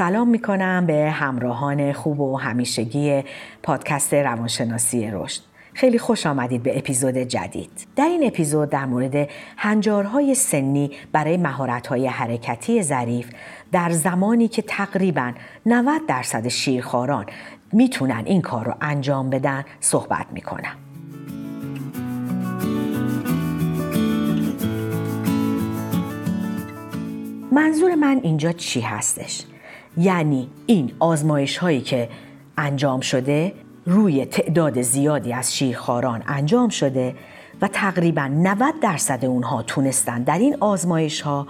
سلام می‌کنم به همراهان خوب و همیشگی پادکست روانشناسی رشد. خیلی خوش آمدید به اپیزود جدید. در این اپیزود در مورد هنجارهای سنی برای مهارت‌های حرکتی ظریف در زمانی که تقریبا 90 درصد شیرخواران می‌تونن این کار رو انجام بدن صحبت می‌کنم. منظور من اینجا چی هستش؟ یعنی این آزمایش هایی که انجام شده روی تعداد زیادی از شیرخواران انجام شده و تقریبا 90 درصد اونها تونستن در این آزمایش ها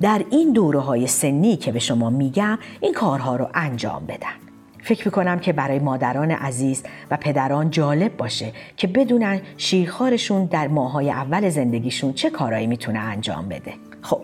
در این دوره های سنی که به شما میگم این کارها رو انجام بدن. فکر می‌کنم که برای مادران عزیز و پدران جالب باشه که بدونن شیرخوارشون در ماهای اول زندگیشون چه کارایی می‌تونه انجام بده. خب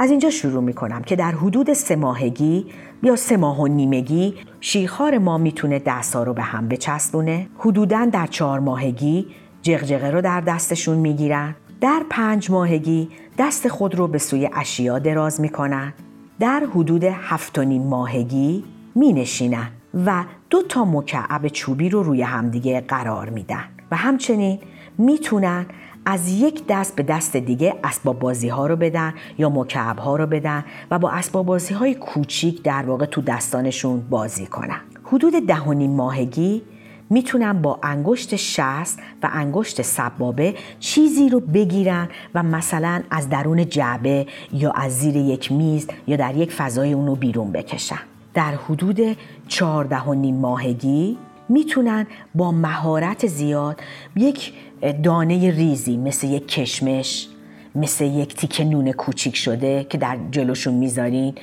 از اینجا شروع می‌کنم که در حدود سه ماهگی یا سه ماه و نیمگی شیرخوار ما می‌تونه دستا رو به هم بچسبونه. حدودا در چهار ماهگی جغجغه رو در دستشون می‌گیرن. در پنج ماهگی دست خود رو به سوی اشیا دراز می‌کنن. در حدود هفت و نیم ماهگی می نشینن و دو تا مکعب چوبی رو روی همدیگه قرار میدن و همچنین می‌تونن از یک دست به دست دیگه اسباب بازی ها رو بدن یا مکعب ها رو بدن و با اسباب بازی های کوچیک در واقع تو دستانشون بازی کنن. حدود ده و نیم ماهگی می‌تونن با انگشت شست و انگشت سبابه چیزی رو بگیرن و مثلا از درون جعبه یا از زیر یک میز یا در یک فضای اونو بیرون بکشن. در حدود چهارده و نیم ماهگی می‌تونن با مهارت زیاد یک دانه ریزی مثل یک کشمش مثل یک تیکه نون کوچیک شده که در جلوشون می‌ذارین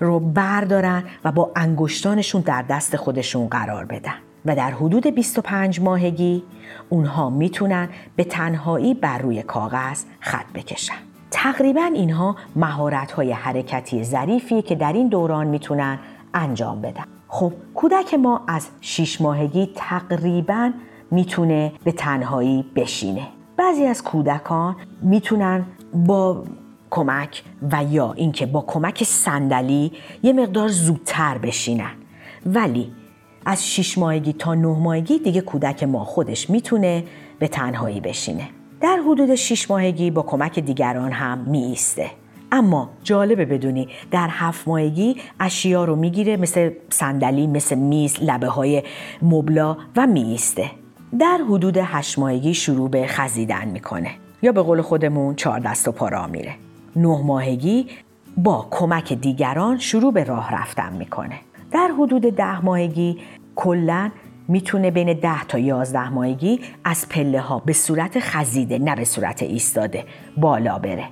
رو بردارن و با انگشتانشون در دست خودشون قرار بدن. و در حدود 25 ماهگی اونها می‌تونن به تنهایی بر روی کاغذ خط بکشن. تقریبا اینها مهارت های حرکتی ظریفی که در این دوران می‌تونن انجام بدن. خب کودک ما از 6 ماهگی تقریبا می‌تونه به تنهایی بشینه. بعضی از کودکان می‌تونن با کمک و یا اینکه با کمک صندلی یه مقدار زودتر بشینن. ولی از 6 ماهگی تا 9 ماهگی دیگه کودک ما خودش می‌تونه به تنهایی بشینه. در حدود 6 ماهگی با کمک دیگران هم می اما جالبه بدونی در هفت ماهگی اشیا رو می‌گیره مثل صندلی مثل میز لبه های مبلا و میسته در حدود هشت ماهگی شروع به خزیدن می‌کنه یا به قول خودمون چهار دست و پا میره. نه ماهگی با کمک دیگران شروع به راه رفتن می‌کنه. در حدود ده ماهگی کلا می‌تونه بین ده تا یازده ماهگی از پله ها به صورت خزیده نه به صورت ایستاده بالا بره.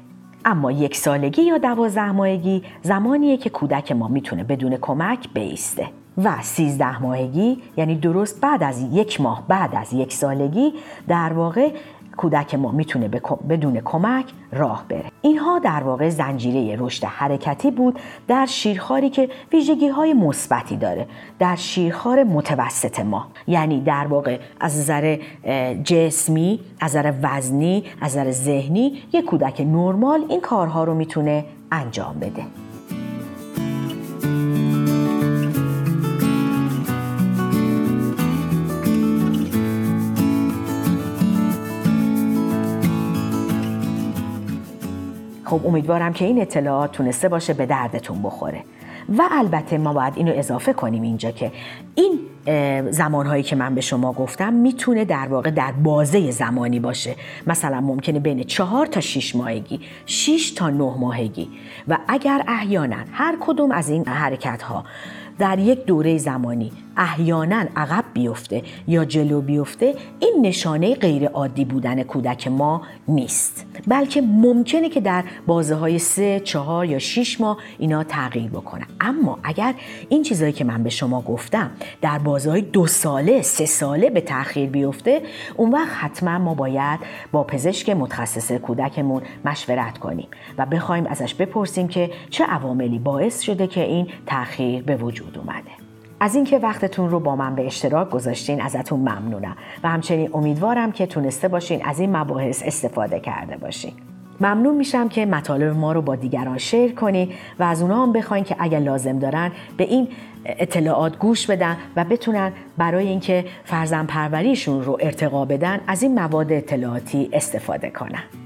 اما یک سالگی یا دوازده ماهگی زمانیه که کودک ما می‌تونه بدون کمک بیسته. و سیزده ماهگی یعنی درست بعد از یک ماه بعد از یک سالگی در واقع کودک ما می‌تونه بدون کمک راه بره. اینها در واقع زنجیره رشد حرکتی بود در شیرخواری که ویژگی های مثبتی داره در شیرخوار متوسط ما. یعنی در واقع از نظر جسمی از نظر وزنی از نظر ذهنی یک کودک نرمال این کارها رو می‌تونه انجام بده. خب امیدوارم که این اطلاعات تونسته باشه به دردتون بخوره. و البته ما باید اینو اضافه کنیم اینجا که این زمانهایی که من به شما گفتم می‌تونه در واقع در بازه زمانی باشه. مثلا ممکنه بین چهار تا شیش ماهگی شیش تا نه ماهگی. و اگر احیانا هر کدوم از این حرکت ها در یک دوره زمانی احیانا عقب بیفته یا جلو بیفته این نشانه غیر عادی بودن کودک ما نیست. بلکه ممکنه که در بازه های سه، چهار یا شیش ماه اینا تغییر بکنه. اما اگر این چیزهایی که من به شما گفتم در بازه های دو ساله، سه ساله به تاخیر بیفته اون وقت حتما ما باید با پزشک متخصص کودکمون مشورت کنیم و بخوایم ازش بپرسیم که چه عواملی باعث شده که این تاخیر به وجود اومده. از اینکه وقتتون رو با من به اشتراک گذاشتین ازتون ممنونم و همچنین امیدوارم که تونسته باشین از این مباحث استفاده کرده باشین. ممنون میشم که مطالب ما رو با دیگران شیر کنی و از اونا هم بخواین که اگر لازم دارن به این اطلاعات گوش بدن و بتونن برای اینکه فرزن پروریشون رو ارتقا بدن از این مواد اطلاعاتی استفاده کنن.